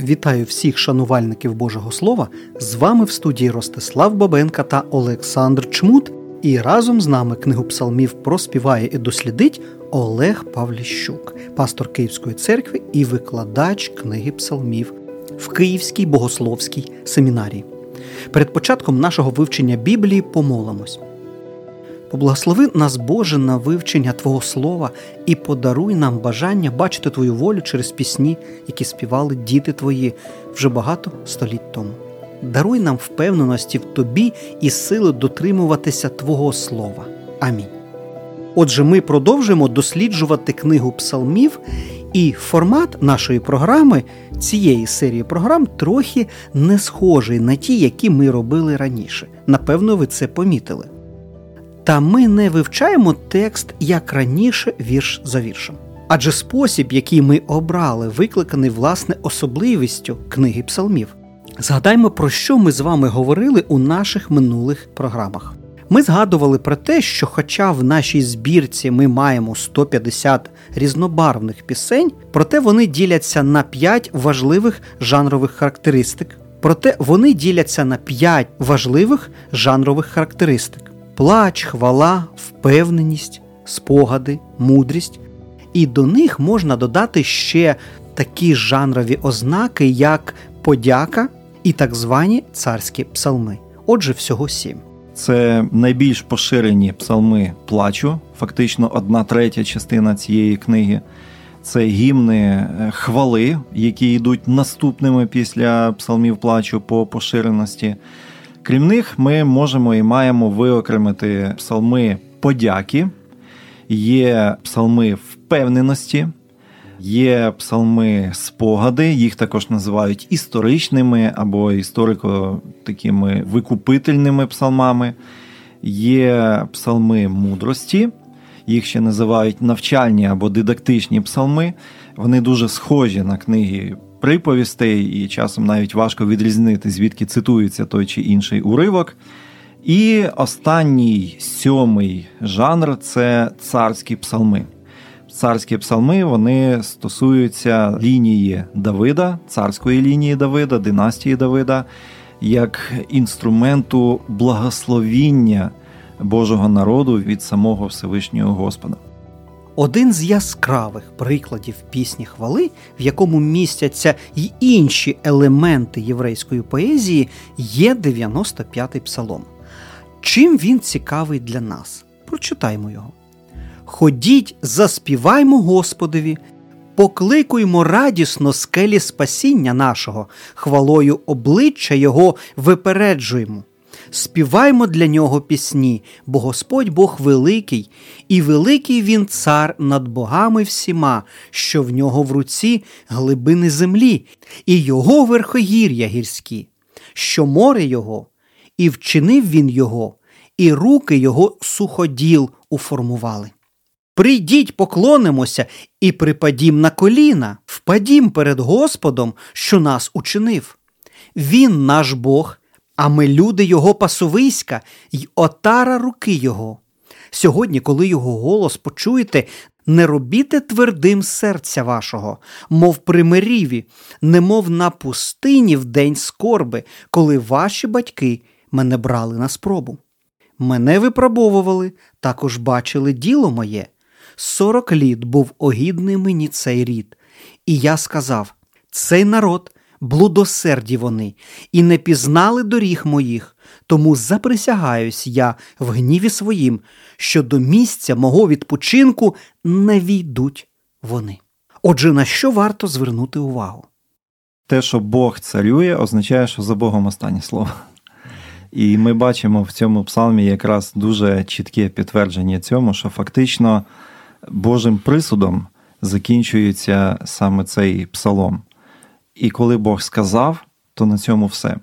Вітаю всіх шанувальників Божого Слова. З вами в студії Ростислав Бабенка та Олександр Чмут. І разом з нами книгу псалмів проспіває і дослідить Олег Павліщук, пастор Київської церкви і викладач книги псалмів в Київській богословській семінарії. Перед початком нашого вивчення Біблії помолимось. Поблагослови нас, Боже, на вивчення Твого Слова і подаруй нам бажання бачити Твою волю через пісні, які співали діти Твої вже багато століть тому. Даруй нам впевненості в Тобі і сили дотримуватися Твого Слова. Амінь. Отже, ми продовжуємо досліджувати книгу псалмів, і формат нашої програми, цієї серії програм, трохи не схожий на ті, які ми робили раніше. Напевно, ви це помітили. Та ми не вивчаємо текст як раніше вірш за віршем. Адже спосіб, який ми обрали, викликаний власне особливістю книги псалмів. Згадаймо, про що ми з вами говорили у наших минулих програмах. Ми згадували про те, що, хоча в нашій збірці ми маємо 150 різнобарвних пісень, проте вони діляться на 5 важливих жанрових характеристик. Проте вони діляться на 5 важливих жанрових характеристик плач, хвала, впевненість, спогади, мудрість. І до них можна додати ще такі жанрові ознаки, як подяка і так звані царські псалми. Отже, всього сім. Це найбільш поширені псалми плачу, фактично одна третя частина цієї книги. Це гімни е, хвали, які йдуть наступними після псалмів плачу по поширеності. Крім них, ми можемо і маємо виокремити псалми подяки, є псалми впевненості, є псалми спогади, їх також називають історичними або історико такими викупительними псалмами, є псалми мудрості, їх ще називають навчальні або дидактичні псалми. Вони дуже схожі на книги приповістей, і часом навіть важко відрізнити, звідки цитується той чи інший уривок. І останній сьомий жанр це царські псалми. Царські псалми вони стосуються лінії Давида, царської лінії Давида, династії Давида, як інструменту благословіння Божого народу від самого Всевишнього Господа. Один з яскравих прикладів пісні хвали, в якому містяться й інші елементи єврейської поезії, є 95-й псалом. Чим він цікавий для нас? Прочитаймо його. Ходіть, заспіваймо Господові, покликуймо радісно скелі спасіння нашого, хвалою обличчя Його випереджуємо співаймо для нього пісні, бо Господь Бог великий, і великий Він цар над богами всіма, що в нього в руці глибини землі, і його верхогір'я гірські, що море Його, і вчинив він його, і руки Його суходіл уформували. Прийдіть, поклонимося і припадім на коліна, впадім перед Господом, що нас учинив. Він наш Бог а ми люди Його пасовиська й отара руки Його. Сьогодні, коли його голос почуєте, не робіте твердим серця вашого, мов при немов на пустині в день скорби, коли ваші батьки мене брали на спробу. Мене випробовували, також бачили діло моє. Сорок літ був огідний мені цей рід. І я сказав: цей народ блудосерді вони, і не пізнали доріг моїх, тому заприсягаюсь я в гніві своїм, що до місця мого відпочинку не війдуть вони. Отже, на що варто звернути увагу? Те, що Бог царює, означає, що за Богом останнє слово. І ми бачимо в цьому псалмі якраз дуже чітке підтвердження цьому, що фактично Божим присудом закінчується саме цей псалом. І коли Бог сказав, то на цьому все.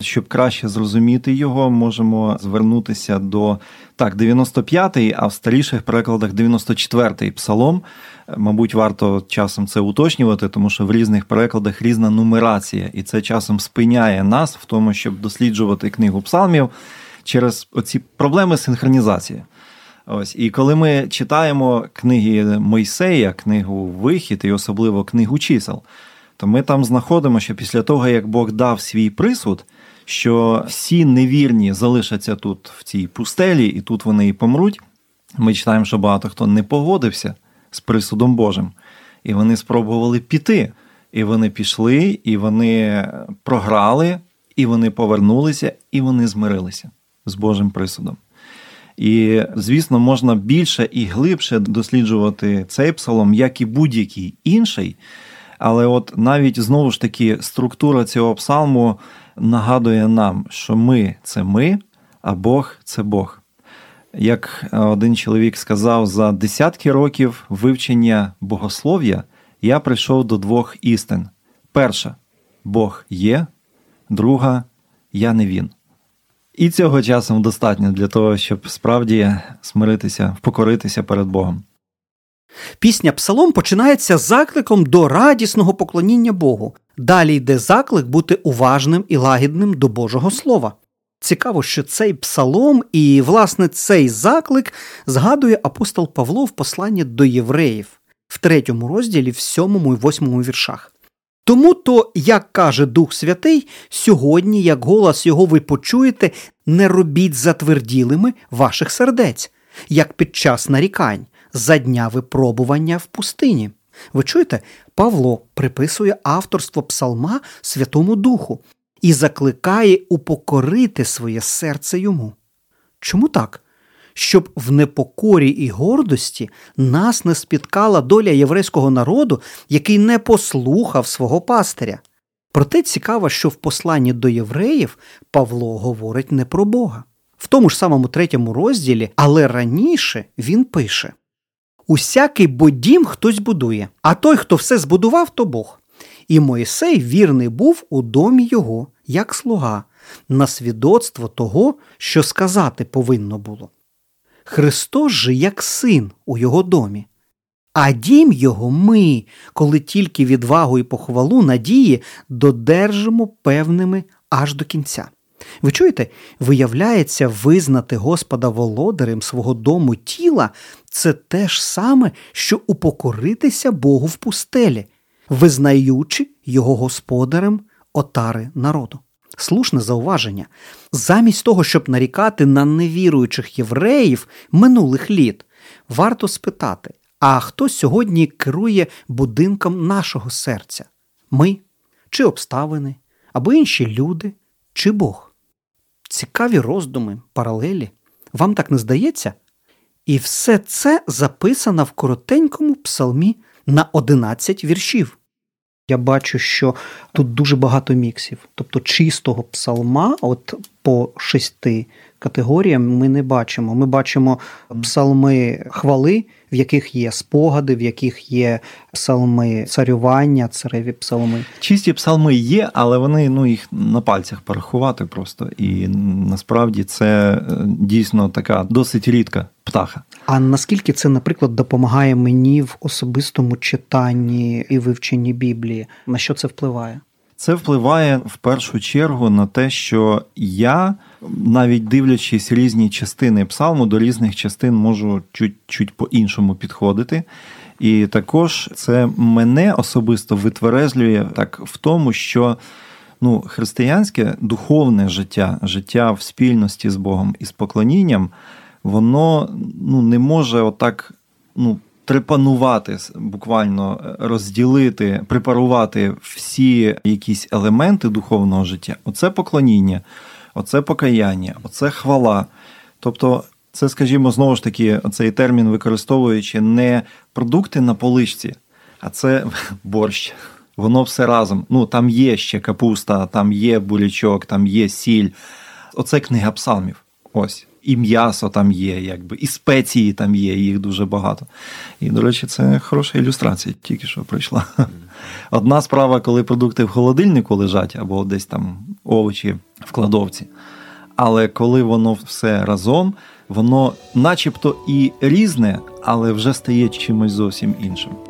Щоб краще зрозуміти його, можемо звернутися до так, 95-й, а в старіших перекладах 94-й псалом. Мабуть, варто часом це уточнювати, тому що в різних перекладах різна нумерація, і це часом спиняє нас в тому, щоб досліджувати книгу псалмів через оці проблеми синхронізації. Ось і коли ми читаємо книги Мойсея, книгу Вихід і особливо книгу чисел то ми там знаходимо, що після того, як Бог дав свій присуд, що всі невірні залишаться тут в цій пустелі, і тут вони і помруть. Ми читаємо, що багато хто не погодився з присудом Божим, і вони спробували піти. І вони пішли, і вони програли, і вони повернулися, і вони змирилися з Божим присудом. І, звісно, можна більше і глибше досліджувати цей псалом, як і будь-який інший. Але от навіть знову ж таки структура цього псалму нагадує нам, що ми це ми, а Бог це Бог. Як один чоловік сказав, за десятки років вивчення богослов'я я прийшов до двох істин: перша Бог є, друга я не він. І цього часу достатньо для того, щоб справді смиритися, впокоритися перед Богом. Пісня Псалом починається закликом до радісного поклоніння Богу. Далі йде заклик бути уважним і лагідним до Божого Слова. Цікаво, що цей псалом і, власне, цей заклик згадує апостол Павло в посланні до євреїв в третьому розділі, в сьомому і восьмому віршах. Тому то, як каже Дух Святий, сьогодні, як голос його ви почуєте, не робіть затверділими ваших сердець, як під час нарікань, за дня випробування в пустині. Ви чуєте, Павло приписує авторство псалма Святому Духу і закликає упокорити своє серце йому. Чому так? щоб в непокорі і гордості нас не спіткала доля єврейського народу, який не послухав свого пастиря. Проте цікаво, що в посланні до євреїв Павло говорить не про Бога. В тому ж самому третьому розділі, але раніше він пише: Усякий бо дім хтось будує, а той, хто все збудував, то Бог. І Моїсей вірний був у домі його, як слуга, на свідоцтво того, що сказати повинно було. Христос же як син у його домі. А дім його ми, коли тільки відвагу і похвалу надії додержимо певними аж до кінця. Ви чуєте, виявляється, визнати Господа володарем свого дому тіла це те ж саме, що упокоритися Богу в пустелі, визнаючи його господарем отари народу. Слушне зауваження. Замість того, щоб нарікати на невіруючих євреїв минулих літ, варто спитати, а хто сьогодні керує будинком нашого серця? Ми, чи обставини, або інші люди, чи Бог? Цікаві роздуми, паралелі. Вам так не здається? І все це записано в коротенькому псалмі на 11 віршів. Я бачу, що тут дуже багато міксів. Тобто чистого псалма, от по шести категоріям, ми не бачимо. Ми бачимо псалми хвали, в яких є спогади, в яких є псалми царювання, цареві псалми. Чисті псалми є, але вони ну їх на пальцях порахувати просто. І насправді це е, дійсно така досить рідка птаха. А наскільки це, наприклад, допомагає мені в особистому читанні і вивченні Біблії? На що це впливає? Це впливає в першу чергу на те, що я, навіть дивлячись різні частини псалму, до різних частин можу чуть-чуть по-іншому підходити. І також це мене особисто витверезлює так в тому, що ну, християнське духовне життя, життя в спільності з Богом і з поклонінням, воно ну, не може отак ну, трепанувати, буквально е, розділити, препарувати всі якісь елементи духовного життя. Оце поклоніння, оце покаяння, оце хвала. Тобто, це, скажімо, знову ж таки, цей термін використовуючи не продукти на поличці, а це борщ. Воно все разом. Ну, там є ще капуста, там є бурячок, там є сіль. Оце книга псалмів. Ось і м'ясо там є, якби, і спеції там є, їх дуже багато. І, до речі, це хороша ілюстрація, тільки що прийшла. Одна справа, коли продукти в холодильнику лежать, або десь там овочі в кладовці. Але коли воно все разом, воно начебто і різне, але вже стає чимось зовсім іншим.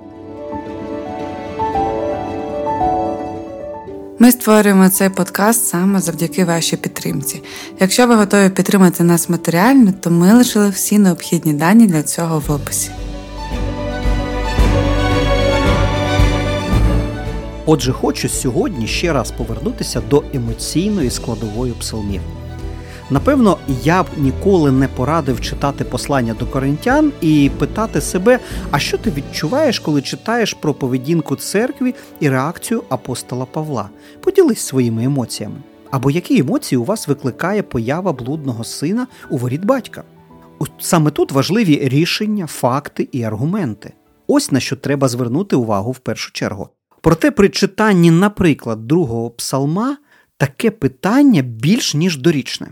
Ми створюємо цей подкаст саме завдяки вашій підтримці. Якщо ви готові підтримати нас матеріально, то ми лишили всі необхідні дані для цього в описі. Отже, хочу сьогодні ще раз повернутися до емоційної складової псалмів. Напевно, я б ніколи не порадив читати послання до коринтян і питати себе, а що ти відчуваєш, коли читаєш про поведінку церкві і реакцію апостола Павла? Поділись своїми емоціями. Або які емоції у вас викликає поява блудного сина у воріт батька? Саме тут важливі рішення, факти і аргументи. Ось на що треба звернути увагу в першу чергу. Проте при читанні, наприклад, другого псалма таке питання більш ніж дорічне.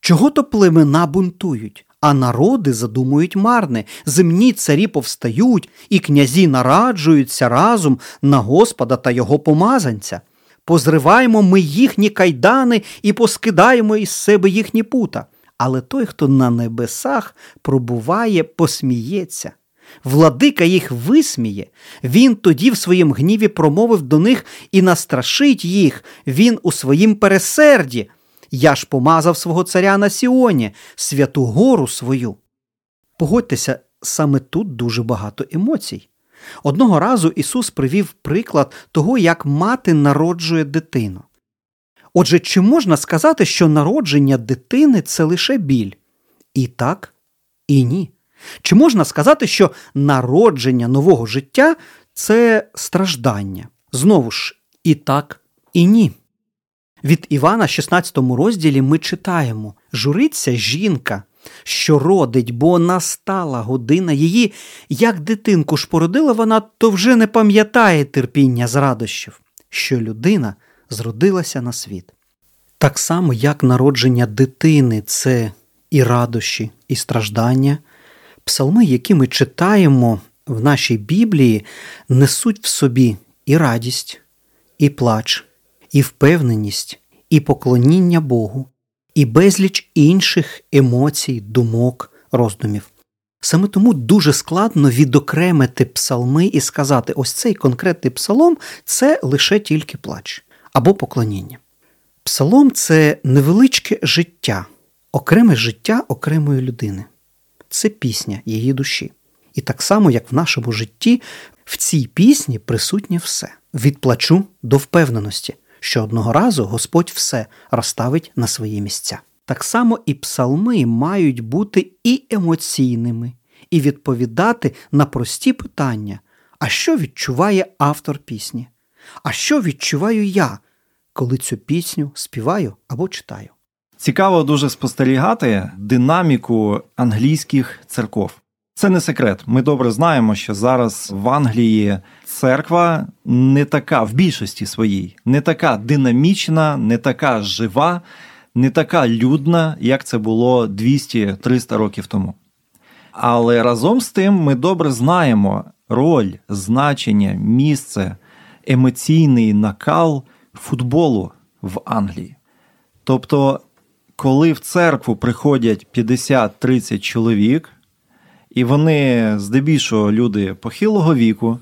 Чого то племена бунтують, а народи задумують марне, земні царі повстають, і князі нараджуються разом на Господа та його помазанця. Позриваємо ми їхні кайдани і поскидаємо із себе їхні пута. Але той, хто на небесах пробуває, посміється. Владика їх висміє, він тоді в своїм гніві промовив до них і настрашить їх, він у своїм пересерді. Я ж помазав свого царя на Сіоні, святу гору свою. Погодьтеся, саме тут дуже багато емоцій. Одного разу Ісус привів приклад того, як мати народжує дитину. Отже, чи можна сказати, що народження дитини це лише біль? І так, і ні. Чи можна сказати, що народження нового життя це страждання? Знову ж, і так, і ні. Від Івана, 16 розділі, ми читаємо: журиться жінка, що родить, бо настала година її, як дитинку ж породила вона, то вже не пам'ятає терпіння з радощів, що людина зродилася на світ. Так само, як народження дитини це і радощі, і страждання, псалми, які ми читаємо в нашій Біблії, несуть в собі і радість, і плач і впевненість, і поклоніння Богу, і безліч інших емоцій, думок, роздумів. Саме тому дуже складно відокремити псалми і сказати, ось цей конкретний псалом це лише тільки плач або поклоніння. Псалом це невеличке життя, окреме життя окремої людини. Це пісня її душі. І так само, як в нашому житті, в цій пісні присутнє все від плачу до впевненості що одного разу Господь все розставить на свої місця. Так само і псалми мають бути і емоційними, і відповідати на прості питання, а що відчуває автор пісні? А що відчуваю я, коли цю пісню співаю або читаю? Цікаво дуже спостерігати динаміку англійських церков. Це не секрет. Ми добре знаємо, що зараз в Англії церква не така в більшості своїй, не така динамічна, не така жива, не така людна, як це було 200-300 років тому. Але разом з тим ми добре знаємо роль, значення, місце, емоційний накал футболу в Англії. Тобто, коли в церкву приходять 50-30 чоловік. І вони здебільшого люди похилого віку,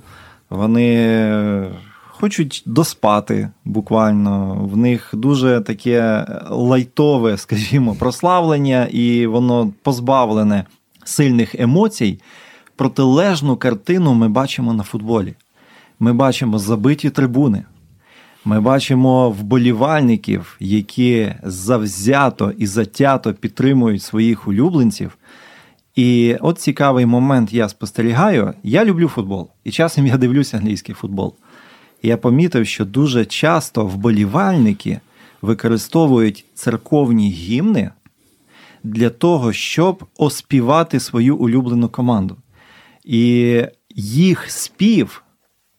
вони хочуть доспати буквально. В них дуже таке лайтове, скажімо, прославлення, і воно позбавлене сильних емоцій. Протилежну картину ми бачимо на футболі. Ми бачимо забиті трибуни. Ми бачимо вболівальників, які завзято і затято підтримують своїх улюбленців. І от цікавий момент я спостерігаю. Я люблю футбол, і часом я дивлюся англійський футбол. Я помітив, що дуже часто вболівальники використовують церковні гімни для того, щоб оспівати свою улюблену команду. І їх спів,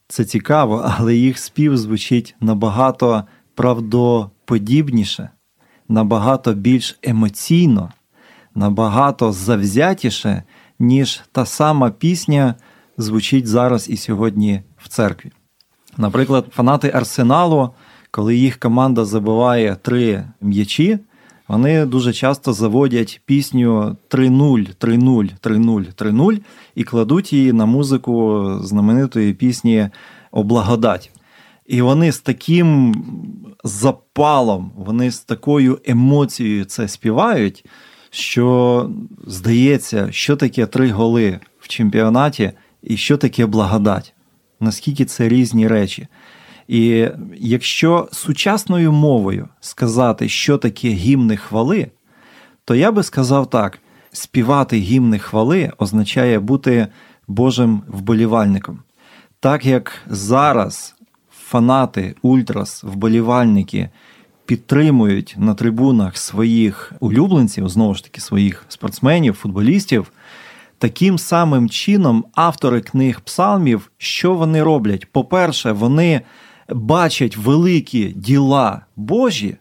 це цікаво, але їх спів звучить набагато правдоподібніше, набагато більш емоційно набагато завзятіше, ніж та сама пісня звучить зараз і сьогодні в церкві. Наприклад, фанати Арсеналу, коли їх команда забиває три м'ячі, вони дуже часто заводять пісню 3-0, 3-0, 3-0, 3-0 і кладуть її на музику знаменитої пісні «О благодать». І вони з таким запалом, вони з такою емоцією це співають, що здається, що таке три голи в чемпіонаті і що таке благодать. Наскільки це різні речі. І якщо сучасною мовою сказати, що таке гімни хвали, то я би сказав так: співати гімни хвали означає бути Божим вболівальником. Так як зараз фанати, ультрас, вболівальники підтримують на трибунах своїх улюбленців, знову ж таки, своїх спортсменів, футболістів. Таким самим чином, автори книг псалмів, що вони роблять? По-перше, вони бачать великі діла Божі,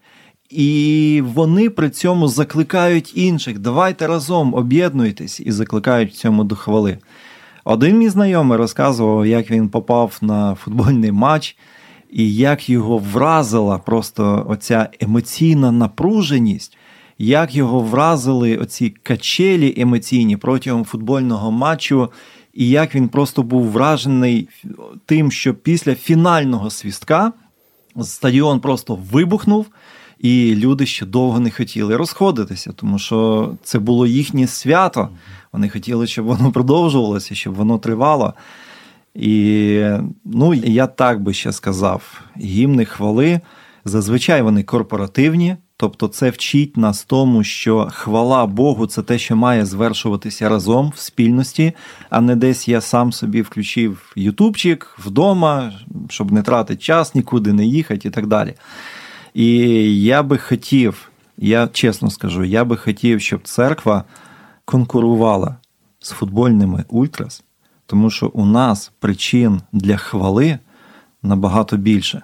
і вони при цьому закликають інших. Давайте разом об'єднуйтесь і закликають в цьому до хвали. Один мій знайомий розказував, як він попав на футбольний матч, і як його вразила просто оця емоційна напруженість, як його вразили оці качелі емоційні протягом футбольного матчу, і як він просто був вражений тим, що після фінального свістка стадіон просто вибухнув. І люди ще довго не хотіли розходитися, тому що це було їхнє свято. Вони хотіли, щоб воно продовжувалося, щоб воно тривало. І ну, я так би ще сказав: гімни хвали зазвичай вони корпоративні, тобто це вчить нас тому, що хвала Богу це те, що має звершуватися разом в спільності, а не десь я сам собі включив Ютубчик вдома, щоб не тратити час, нікуди не їхати і так далі. І я би хотів, я чесно скажу, я би хотів, щоб церква конкурувала з футбольними ультрас, тому що у нас причин для хвали набагато більше.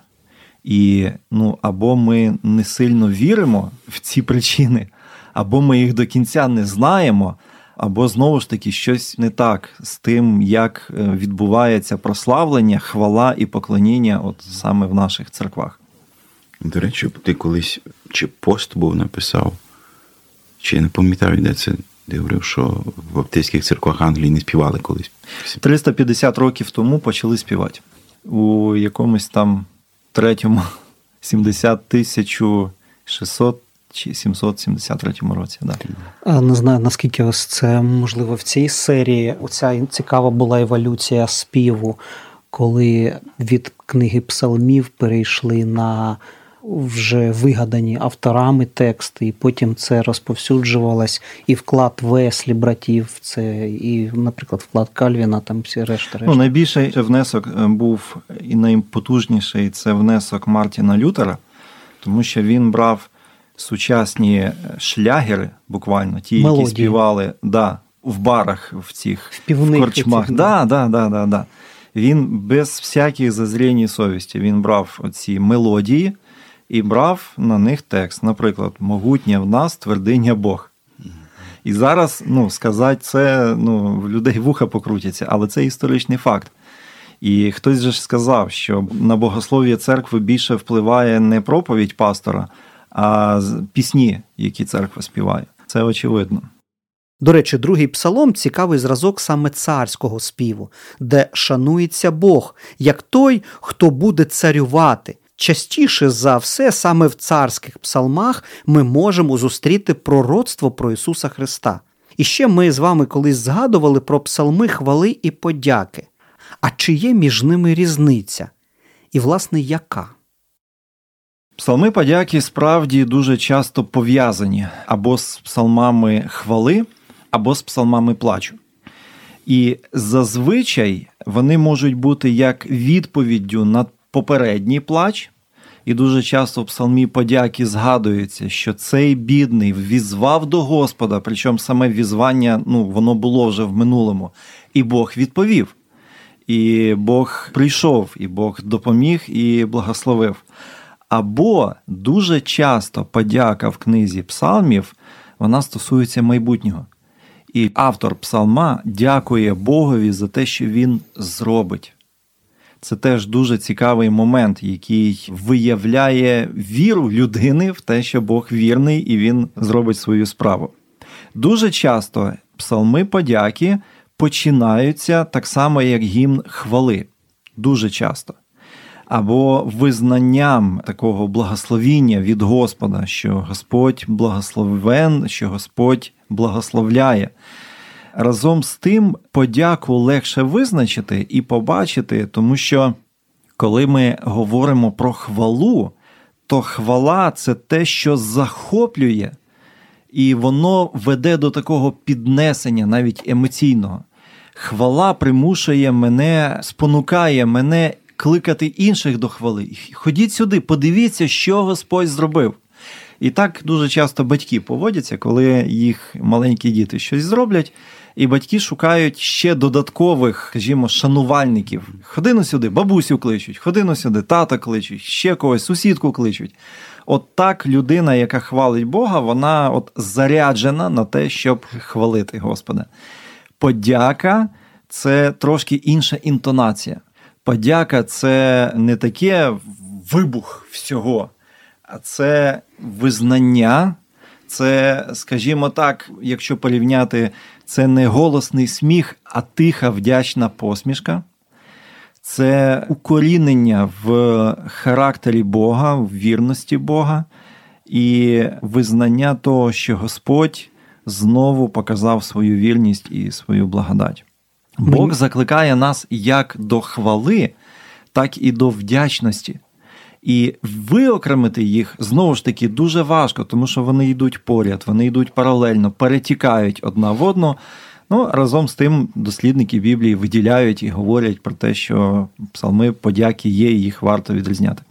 І ну, або ми не сильно віримо в ці причини, або ми їх до кінця не знаємо, або знову ж таки щось не так з тим, як е, відбувається прославлення, хвала і поклоніння от саме в наших церквах. До речі, ти колись чи пост був написав, чи я не пам'ятаю, де це, де говорив, що в баптистських церквах Англії не співали колись. 350 років тому почали співати. У якомусь там третьому 70 тисячу 600 чи 773 році. Да. Не знаю, наскільки ось це можливо в цій серії. Оця цікава була еволюція співу, коли від книги псалмів перейшли на вже вигадані авторами тексти, і потім це розповсюджувалось, і вклад Веслі братів, це і, наприклад, вклад Кальвіна, там всі решта. решта. Ну, найбільший внесок е, був і найпотужніший це внесок Мартіна Лютера, тому що він брав сучасні шлягери, буквально, ті, Мелодії. які співали да, в барах в цих в, півних в корчмах. цих, да, да, да, да, да. Він без всяких зазрінь совісті він брав оці мелодії і брав на них текст. Наприклад, могутнє в нас твердиня Бог. І зараз ну, сказати це ну, в людей вуха покрутяться, але це історичний факт. І хтось же ж сказав, що на богослов'я церкви більше впливає не проповідь пастора, а пісні, які церква співає. Це очевидно. До речі, другий псалом цікавий зразок саме царського співу, де шанується Бог, як той, хто буде царювати. Частіше за все, саме в царських псалмах ми можемо зустріти пророцтво про Ісуса Христа. І ще ми з вами колись згадували про псалми хвали і подяки. А чи є між ними різниця? І, власне, яка? Псалми подяки справді дуже часто пов'язані або з псалмами хвали, або з псалмами плачу. І зазвичай вони можуть бути як відповіддю на попередній плач, і дуже часто в псалмі подяки згадується, що цей бідний візвав до Господа, причому саме візвання ну, воно було вже в минулому, і Бог відповів. І Бог прийшов, і Бог допоміг і благословив. Або дуже часто подяка в книзі псалмів вона стосується майбутнього. І автор псалма дякує Богові за те, що він зробить. Це теж дуже цікавий момент, який виявляє віру людини в те, що Бог вірний і він зробить свою справу. Дуже часто псалми подяки починаються так само, як гімн хвали. Дуже часто. Або визнанням такого благословіння від Господа, що Господь благословен, що Господь благословляє. Разом з тим, подяку легше визначити і побачити, тому що Коли ми говоримо про хвалу, то хвала це те, що захоплює, і воно веде до такого піднесення, навіть емоційного. Хвала примушує мене, спонукає мене кликати інших до хвали. Ходіть сюди, подивіться, що Господь зробив. І так дуже часто батьки поводяться, коли їх маленькі діти щось зроблять, і батьки шукають ще додаткових, скажімо, шанувальників. Ходину сюди, бабусю кличуть, ходину сюди, тата кличуть, ще когось, сусідку кличуть. От так людина, яка хвалить Бога, вона от заряджена на те, щоб хвалити Господа. Подяка це трошки інша інтонація. Подяка це не таке вибух всього, а це визнання. Це, скажімо так, якщо порівняти, це не голосний сміх, а тиха вдячна посмішка. Це укорінення в характері Бога, в вірності Бога і визнання того, що Господь знову показав свою вірність і свою благодать. Бог закликає нас як до хвали, так і до вдячності. І виокремити їх знову ж таки дуже важко, тому що вони йдуть поряд, вони йдуть паралельно, перетікають одна в одну. Ну, разом з тим, дослідники Біблії виділяють і говорять про те, що псалми подяки є, і їх варто відрізняти.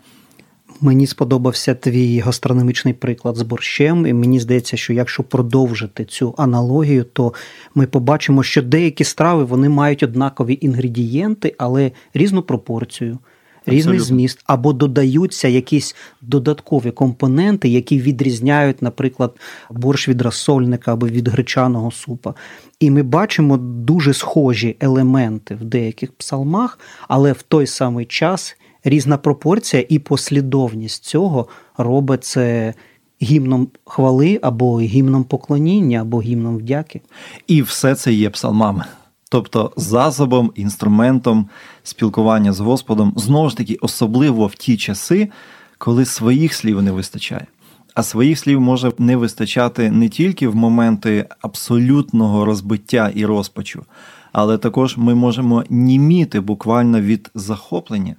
Мені сподобався твій гастрономічний приклад з борщем, і мені здається, що якщо продовжити цю аналогію, то ми побачимо, що деякі страви вони мають однакові інгредієнти, але різну пропорцію. Різний Абсолютно. зміст, або додаються якісь додаткові компоненти, які відрізняють, наприклад, борщ від розсольника або від гречаного супа. І ми бачимо дуже схожі елементи в деяких псалмах, але в той самий час різна пропорція і послідовність цього робить це гімном хвали або гімном поклоніння, або гімном вдяки. І все це є псалмами. Тобто засобом, інструментом спілкування з Господом, знову ж таки, особливо в ті часи, коли своїх слів не вистачає. А своїх слів може не вистачати не тільки в моменти абсолютного розбиття і розпачу, але також ми можемо німіти буквально від захоплення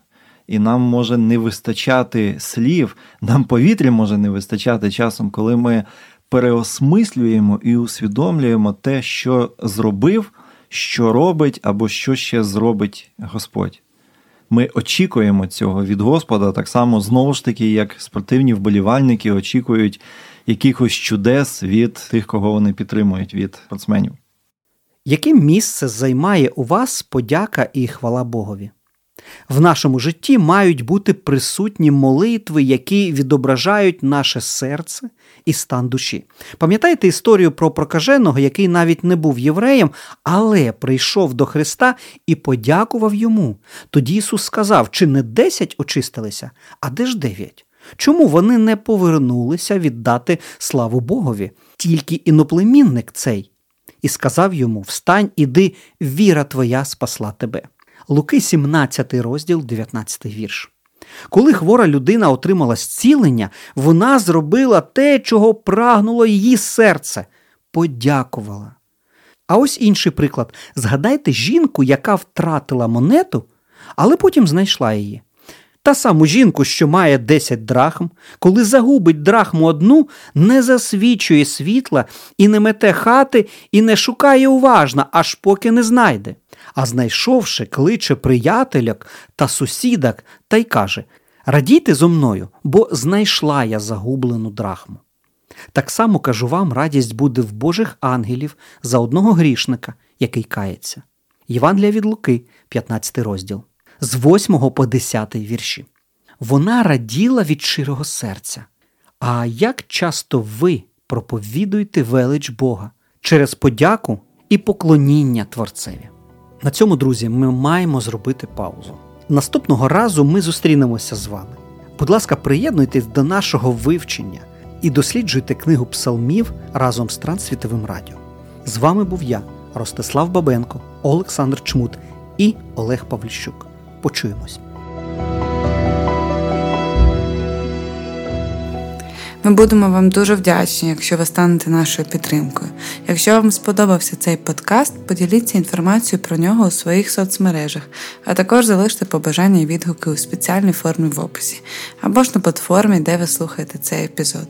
і нам може не вистачати слів, нам повітря може не вистачати часом, коли ми переосмислюємо і усвідомлюємо те, що зробив, що робить або що ще зробить Господь. Ми очікуємо цього від Господа, так само знову ж таки, як спортивні вболівальники очікують якихось чудес від тих, кого вони підтримують, від спортсменів. Яке місце займає у вас подяка і хвала Богові? В нашому житті мають бути присутні молитви, які відображають наше серце і стан душі. Пам'ятаєте історію про прокаженого, який навіть не був євреєм, але прийшов до Христа і подякував йому. Тоді Ісус сказав: чи не десять очистилися, а де ж дев'ять? Чому вони не повернулися віддати славу Богові? Тільки іноплемінник цей. І сказав йому: Встань, іди, віра твоя спасла тебе. Луки, 17 розділ, 19 вірш. Коли хвора людина отримала зцілення, вона зробила те, чого прагнуло її серце подякувала. А ось інший приклад. Згадайте жінку, яка втратила монету, але потім знайшла її. Та саму жінку, що має 10 драхм, коли загубить драхму одну, не засвічує світла і не мете хати, і не шукає уважно, аж поки не знайде. А знайшовши, кличе приятеляк та сусідок та й каже Радійте зо мною, бо знайшла я загублену драхму. Так само кажу вам, радість буде в Божих ангелів за одного грішника, який кається. Євангелія від Луки, 15 розділ з 8 по 10 вірші. Вона раділа від щирого серця. А як часто ви проповідуєте велич Бога через подяку і поклоніння Творцеві? На цьому, друзі, ми маємо зробити паузу. Наступного разу ми зустрінемося з вами. Будь ласка, приєднуйтесь до нашого вивчення і досліджуйте книгу псалмів разом з Трансвітовим радіо. З вами був я, Ростислав Бабенко, Олександр Чмут і Олег Павліщук. Почуємось. Ми будемо вам дуже вдячні, якщо ви станете нашою підтримкою. Якщо вам сподобався цей подкаст, поділіться інформацією про нього у своїх соцмережах, а також залиште побажання і відгуки у спеціальній формі в описі або ж на платформі, де ви слухаєте цей епізод.